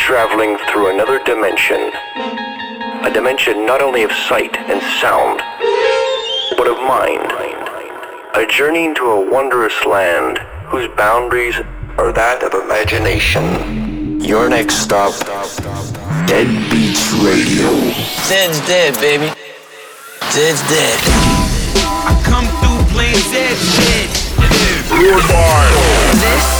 traveling through another dimension. A dimension not only of sight and sound, but of mind. A journey into a wondrous land whose boundaries are that of imagination. Your next stop, Dead Beats Radio. Dead's dead, baby. Dead's dead. I come through playing Zed's dead. This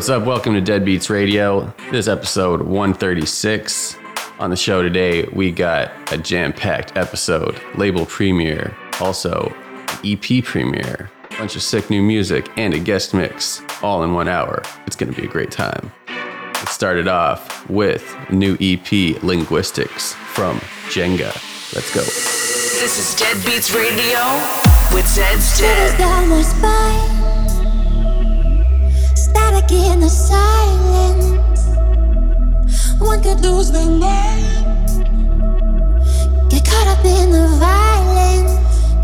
what's up? Welcome to Dead Beats Radio. This is episode 136. On the show today, we got a jam packed episode, label premiere, also EP premiere, a bunch of sick new music, and a guest mix all in one hour. It's going to be a great time. Let's start it started off with new EP Linguistics from Jenga. Let's go. This is Dead Beats Radio with Zed's Shivers Dead. Static in the silence. One could lose their mind. Get caught up in the violence.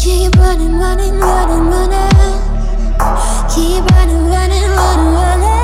Keep running, running, running, running. Keep running, running, running, running.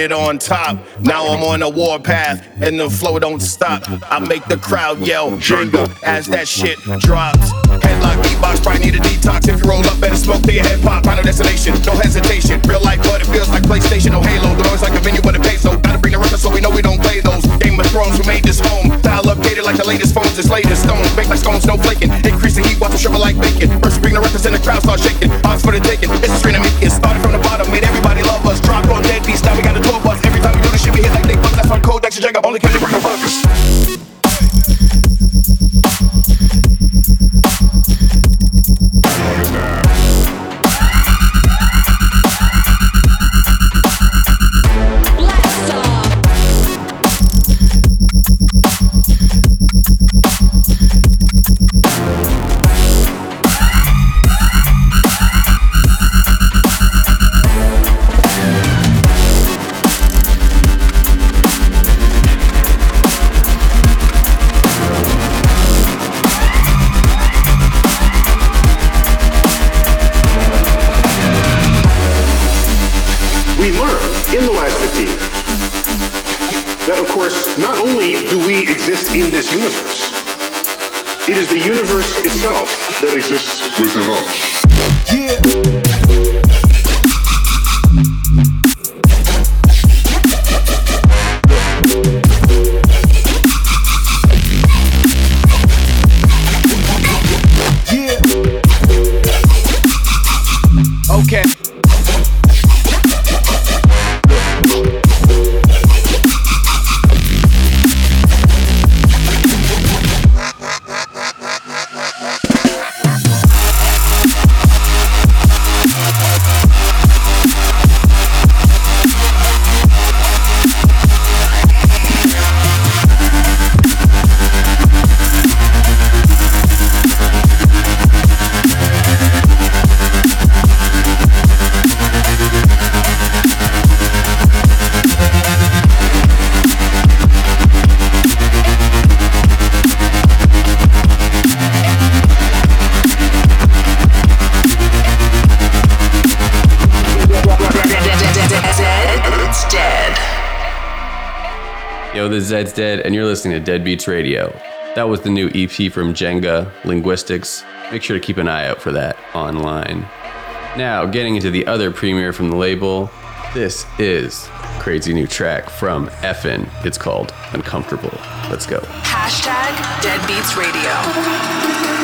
It on top. Now I'm on a warpath, and the flow don't stop. I make the crowd yell Jenga as that shit drops. Headlock beatbox, probably need a detox. If you roll up, better smoke till your head pop. Final destination, no hesitation. Real life, but it feels like PlayStation, no Halo. The noise like a venue with a peso. Gotta bring the records so we know we don't play those. Game of Thrones, we made this home. Style updated like the latest phones, it's latest stones. Baked like stones, no flaking. Increase the heat, watch them shrivel like bacon. First bring the records and the crowd start shaking. Odds for the taking. It's a street to make it. Started from That's on Kodak and Jagger. Zed's Dead, and you're listening to Deadbeats Radio. That was the new EP from Jenga Linguistics. Make sure to keep an eye out for that online. Now, getting into the other premiere from the label, this is crazy new track from Effin. It's called Uncomfortable. Let's go. Hashtag Deadbeats Radio.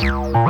Cocaine,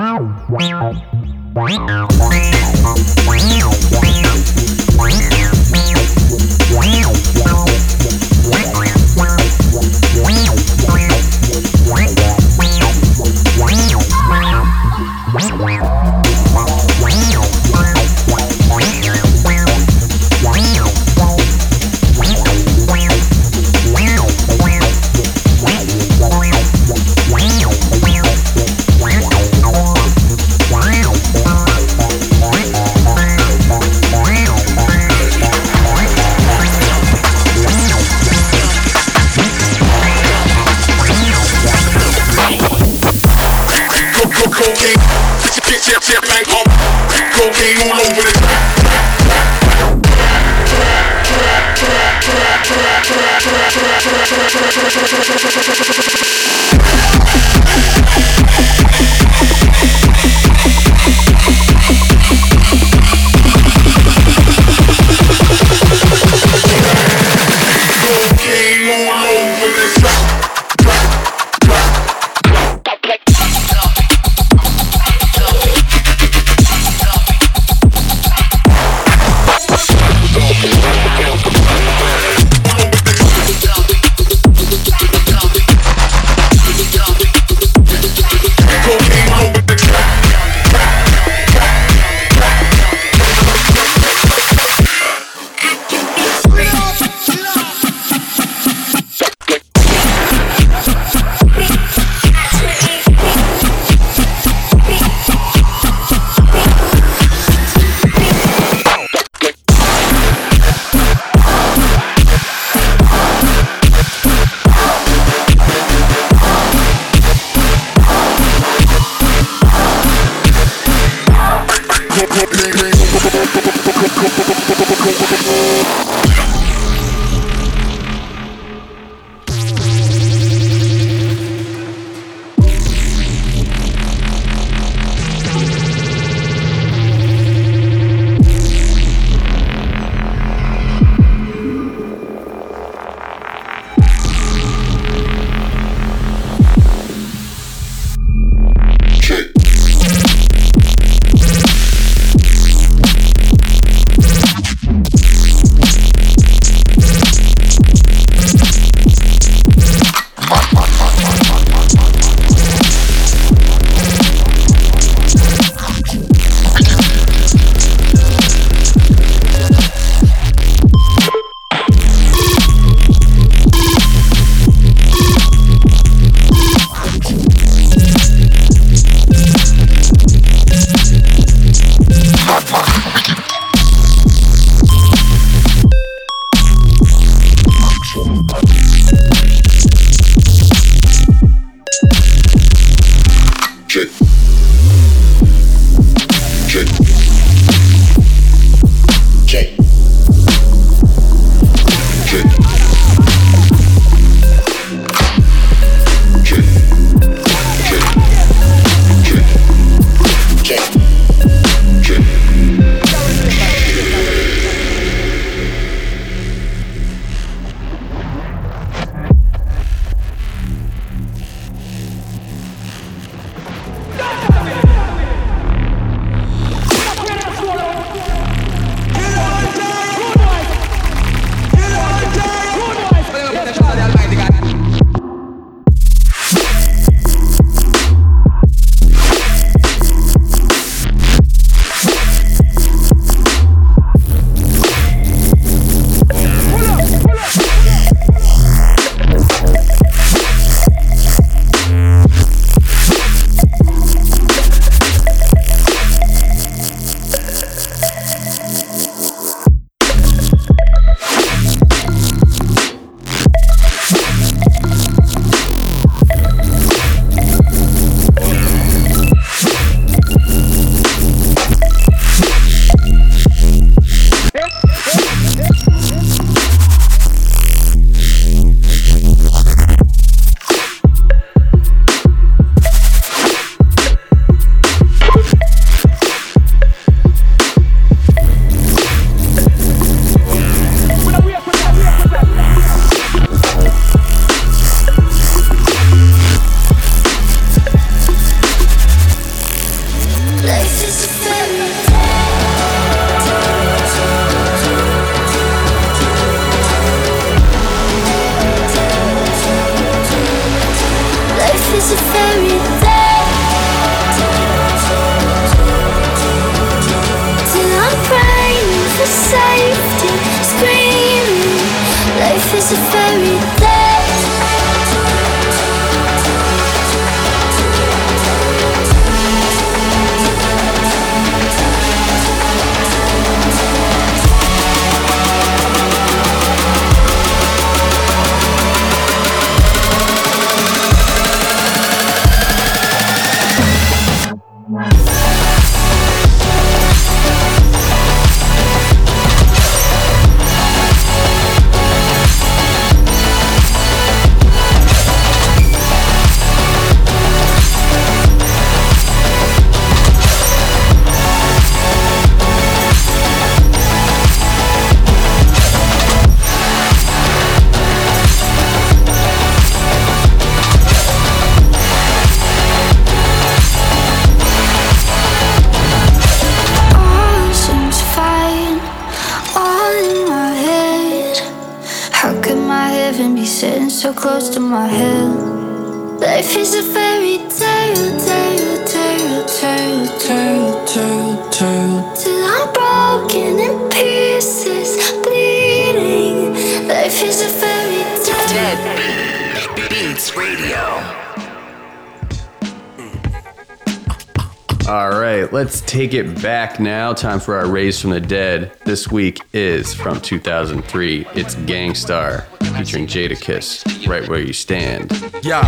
take it back now. Time for our raise from the Dead. This week is from 2003. It's Gang Starr featuring Jadakiss, Right Where You Stand. Yeah.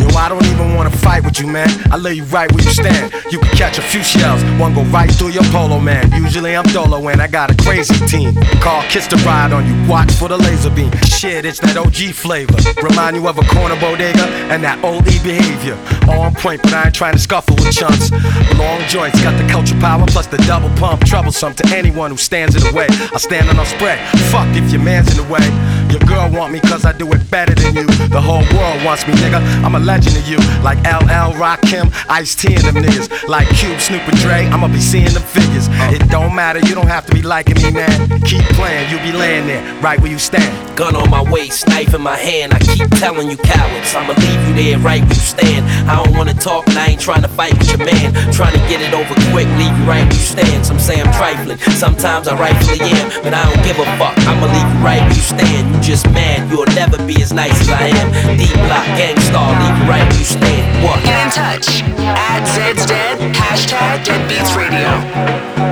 Yo, I don't even wanna fight with you, man. I lay you right where you stand. You can catch a few shells, one go right through your polo, man. Usually I'm and I got a crazy team. Call Kiss to ride on you, watch for the laser beam. Shit, it's that OG flavor. Remind you of a corner bodega and that old E behavior. On point, but I ain't trying to scuffle with chunks. Long joints got the culture power plus the double pump. Troublesome to anyone who stands in the way. I stand on no spread. Fuck if your man's in the way. Your girl want me cause I do it better than you. The whole world wants me, nigga. I'm a legend to you. Like LL, Rakim, Ice T and them niggas. Like Cube, Snoop and Dre, I'ma be seeing them figures. Uh. It don't matter, you don't have to be liking me, man. Keep playing, you be laying there, right where you stand. Gun on my waist, knife in my hand. I keep telling you cowards, I'ma leave you there right where you stand. I don't wanna talk, and I ain't trying to fight with your man. Trying to get it over quick, leave you right where you stand. Some say I'm trifling, sometimes I rightfully am, but I don't give a fuck. I'ma leave you right where you stand. Just mad, you'll never be as nice as I am. D block Gang Starr, leave right you stand. What? Get in touch at Zed's Dead, hashtag Dead Beats Radio.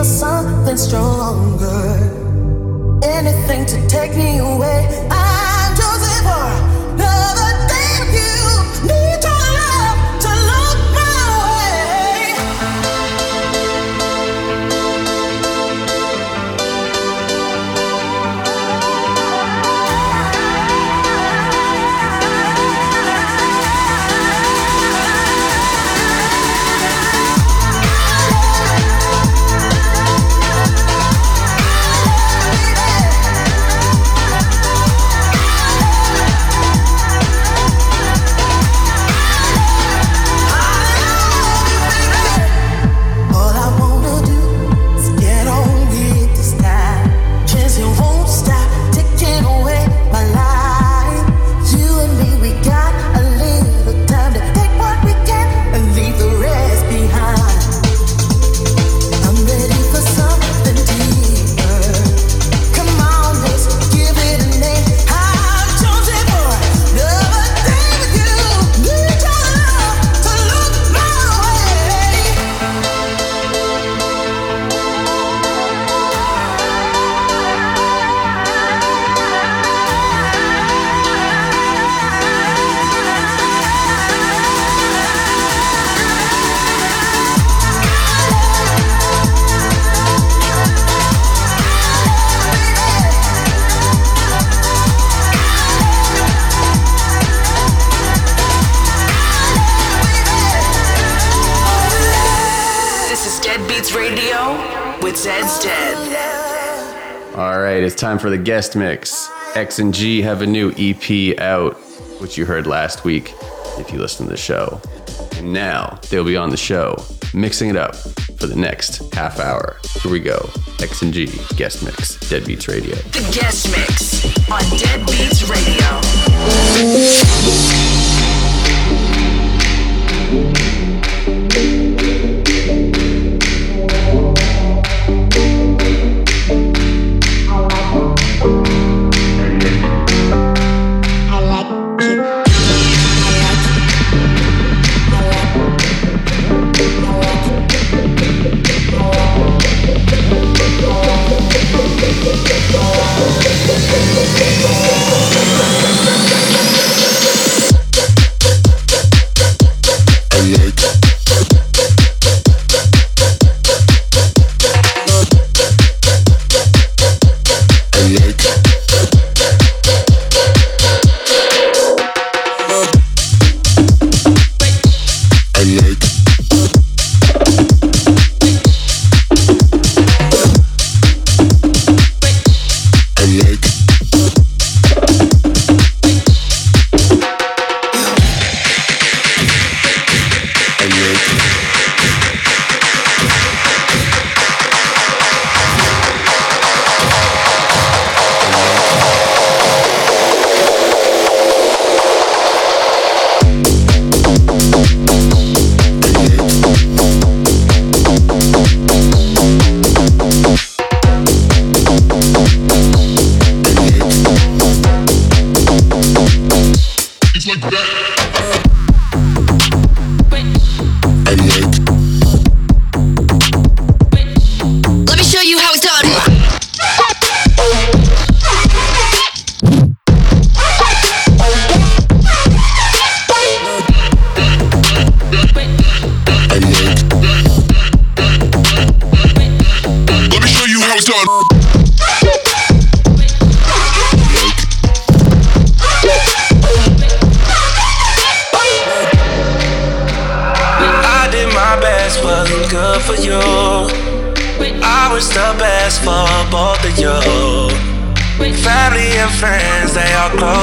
Or something stronger, anything to take me away. I'm choosing for another for the guest mix. X and G have a new EP out, which you heard last week if you listened to the show. And now they'll be on the show, mixing it up for the next half hour. Here we go. X and G guest mix, Deadbeats Radio. The guest mix on Deadbeats Radio.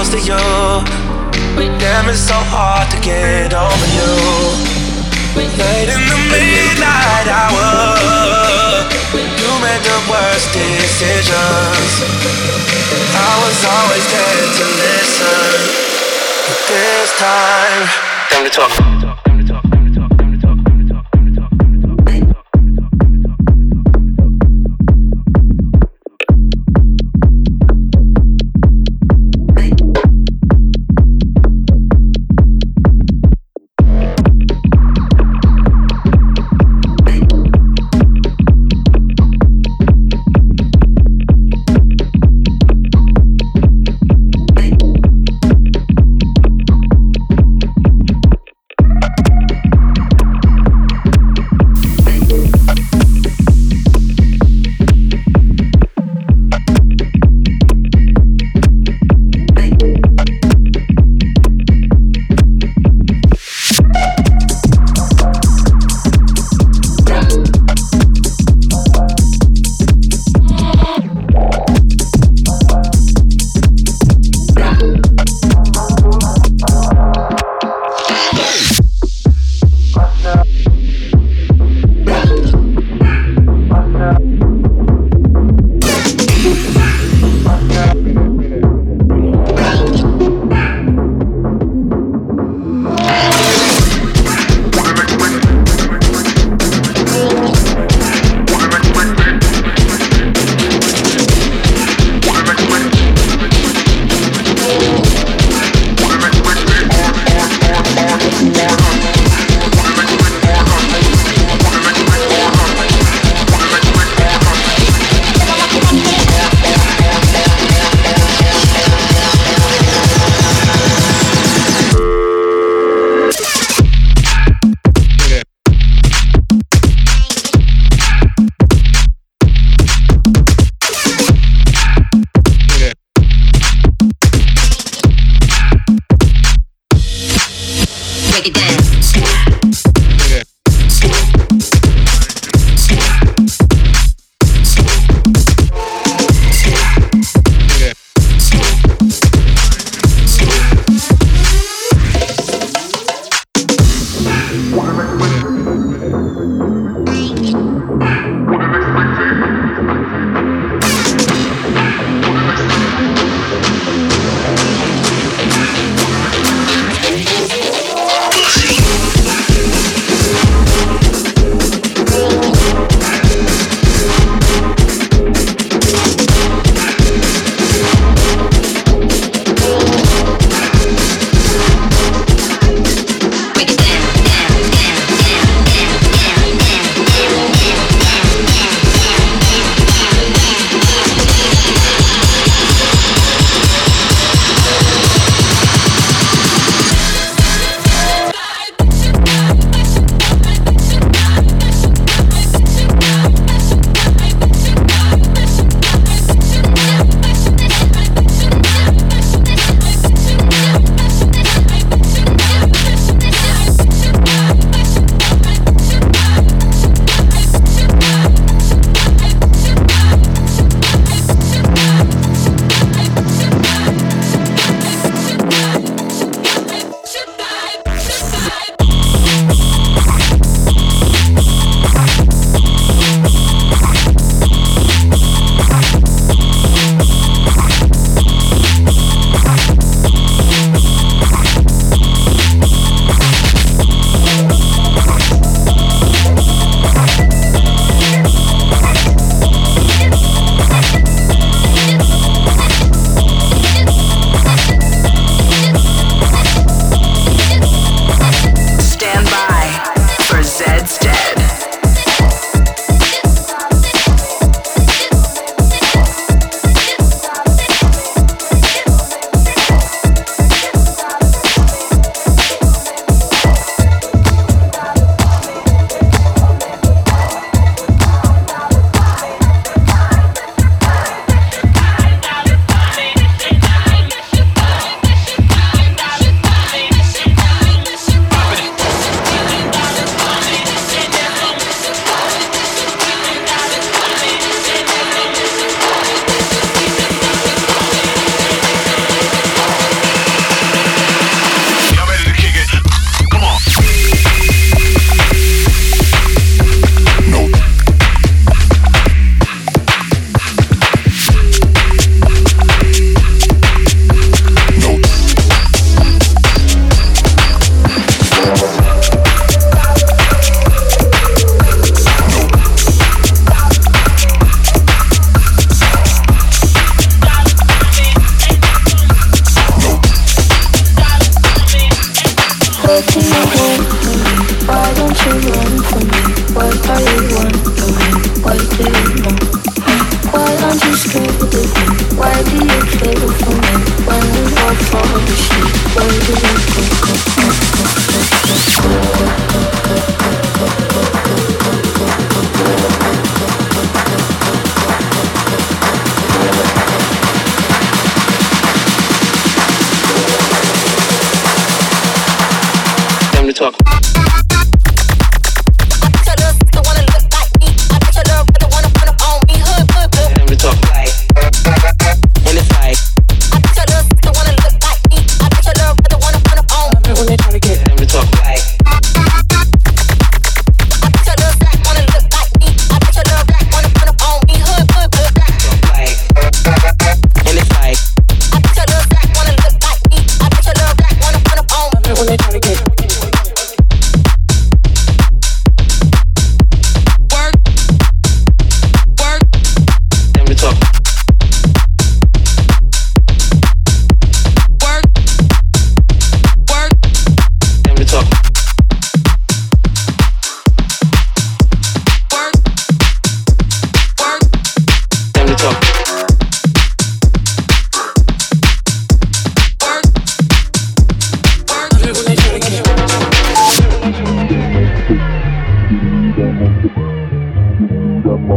Close to you. Damn, it's so hard to get over you. Late in the midnight hour, you made the worst decisions. I was always there to listen, but this time, time to talk.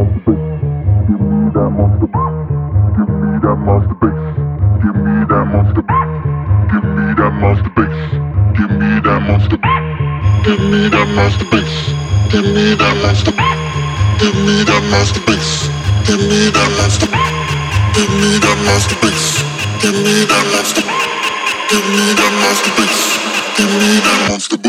Give me that monster bass. Give me that monster. Give me that monster bass. Give me that monster. Give me that monster bass. Give me that monster. Give me that monster bass. Give me that monster boogie.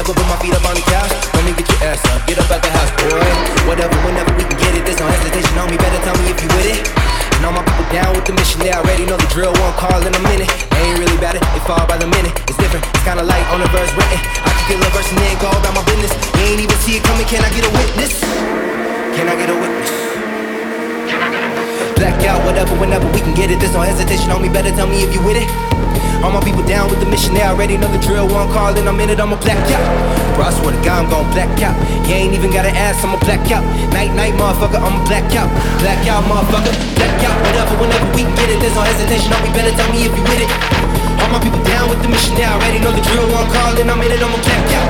Never put my feet up on the couch. Let me get your ass up, get up at the house, boy. Whatever, whenever we can get it. There's no hesitation on me. Better tell me if you with it. And all my people down with the mission, they already know the drill. One call in a minute. They ain't really bad it, they fall by the minute. It's different, it's kinda like on the verse written. I can kill a verse and then go about my business. You ain't even see it coming, can I get a witness? Can I get a witness? Black out, whatever, whenever we can get it. There's no hesitation on me, better tell me if you with it. All my people down with the mission, they already know the drill. One call and I'm in a minute, I'ma black out. Bro, I swear to God, I'm gon' black out. You ain't even gotta ask, I'ma black out. Night, night, motherfucker, I'ma black out. Black out, motherfucker, black out. Whatever, whenever we get it. There's no hesitation on me, better tell me if you with it. All my people down with the mission, they already know the drill. One call and I'm in a minute, I'ma black out.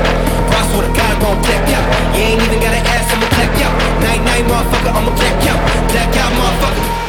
Bro, I swear to God, I'm gon' black out. You ain't even gotta ask, I'ma black out. Night, night, motherfucker, I'ma black out. Black out, motherfucker.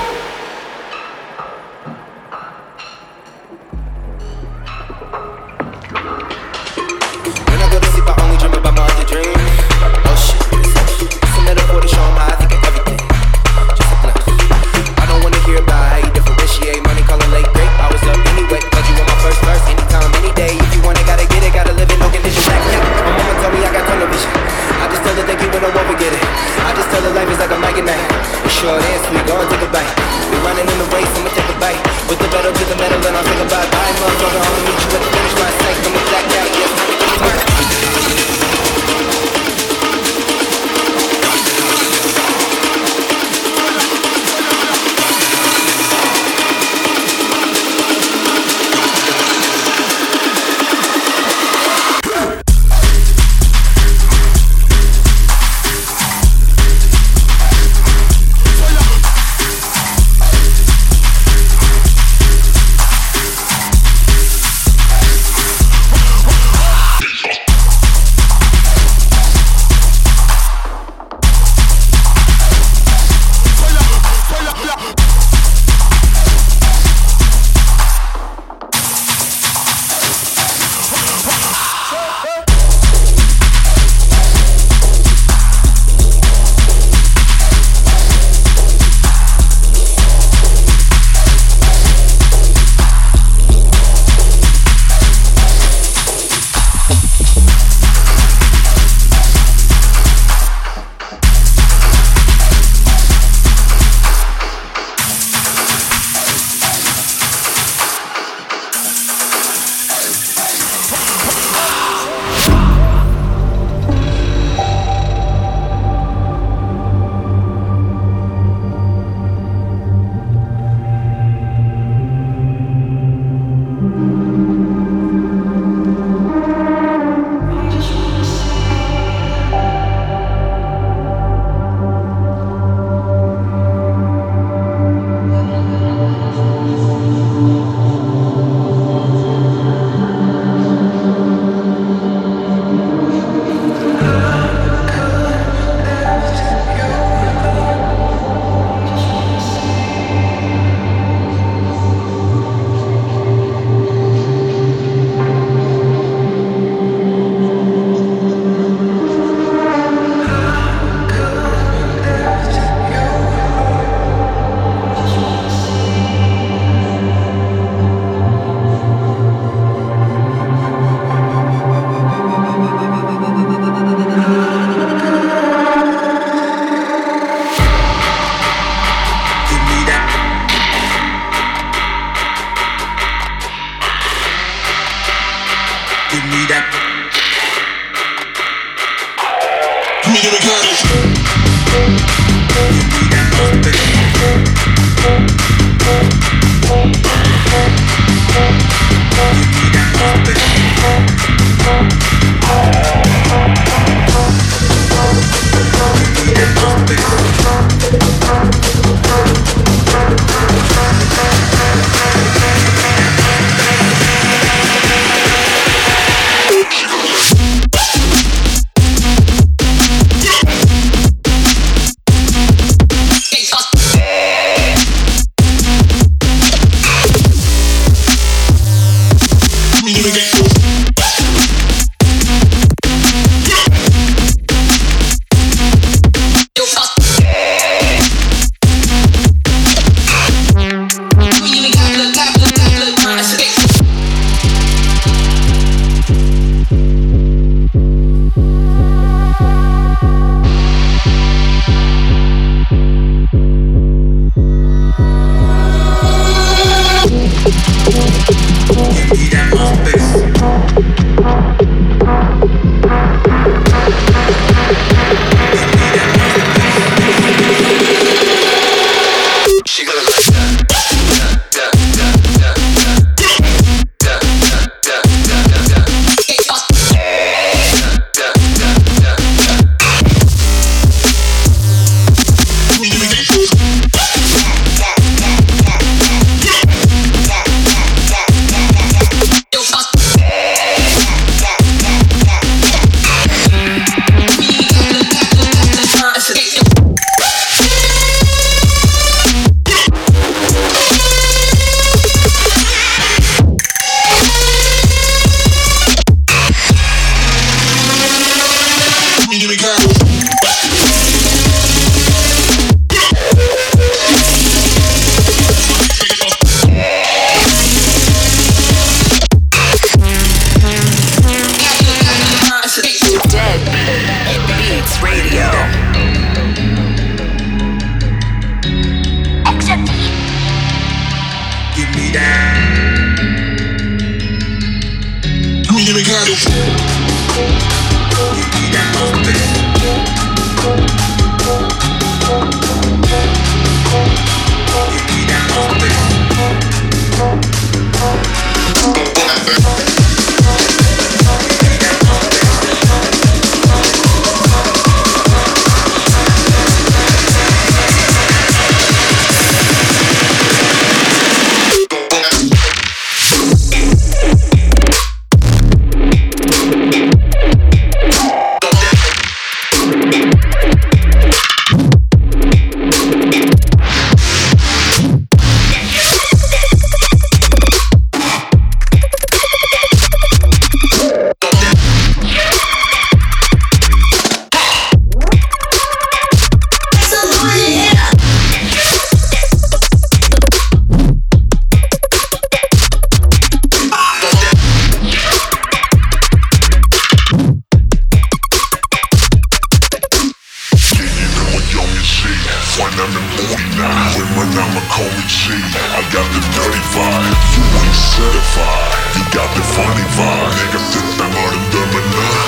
When I'm in booty now, when I'm a Kobe G, I got the dirty vibe. You ain't certified, you got the funny vibe. Nigga, sit down on the terminal, dirty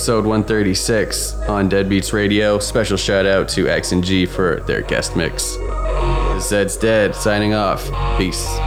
episode 136 on Deadbeats Radio. Special shout out to X and G for their guest mix. Zeds Dead signing off. Peace.